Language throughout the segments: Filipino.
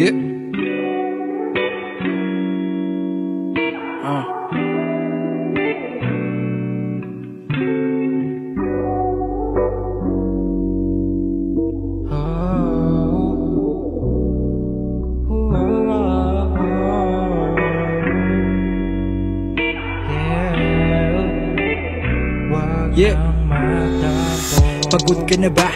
Yeah. Uh. Yeah. Ah. Pagod ka na ba?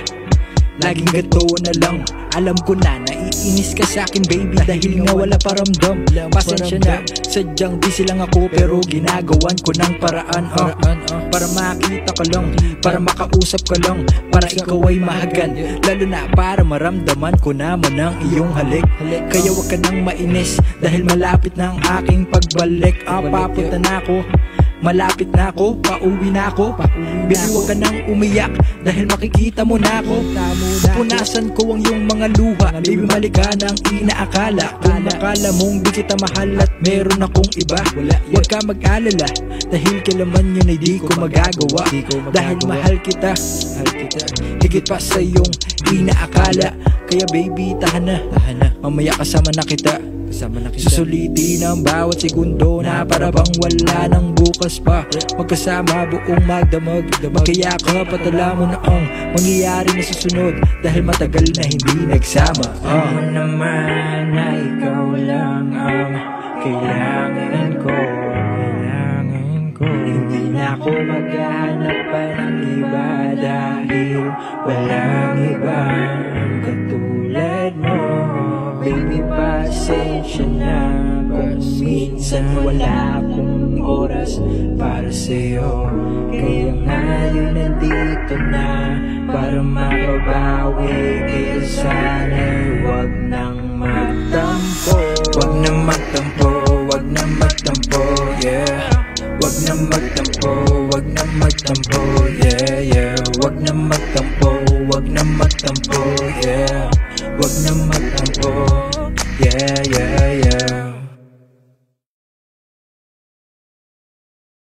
Laging gato na lang Alam ko na na naiinis ka sa akin baby Dahil nga wala paramdam Pasensya na, sadyang busy lang ako Pero ginagawan ko ng paraan uh, Para makita ka lang, para makausap ka lang Para ikaw ay mahagan Lalo na para maramdaman ko naman ang iyong halik. Kaya wag ka nang mainis Dahil malapit na ang aking pagbalik. Ah, papunta na ako Malapit na ako, pauwi na ako. Baby huwag ka nang umiyak Dahil makikita mo na ako. Punasan ko ang iyong mga luha. Baby malika na ang inaakala. Kung akala mong di kita mahal At meron akong iba Huwag ka mag-alala. Dahil kailaman yun ay di ko magagawa. Dahil mahal kita Higit pa sa iyong inaakala. Kaya baby tahan na. Mamaya kasama na kita Kasama na kita Susulitin ang bawat segundo na para bang wala nang bukas pa. Magkasama buong magdamag Magkayakap at alam mo na ang mangyayari na susunod. Dahil matagal na hindi nagsama. Ako naman na ikaw lang ang kailangan ko. Kailangan ko. Hindi na ako maghanap pa ng iba Dahil walang ibang katulad mo. Baby, pasensya na Kung minsan wala akong oras para sa'yo. Kaya ngayon nandito na Para makabawi Kaya sana'y wag nang magtampo. Wag na magtampo, wag na magtampo, yeah. Wag na magtampo, wag na magtampo, yeah, yeah. Wag na magtampo, wag na magtampo, yeah yeah, yeah, yeah.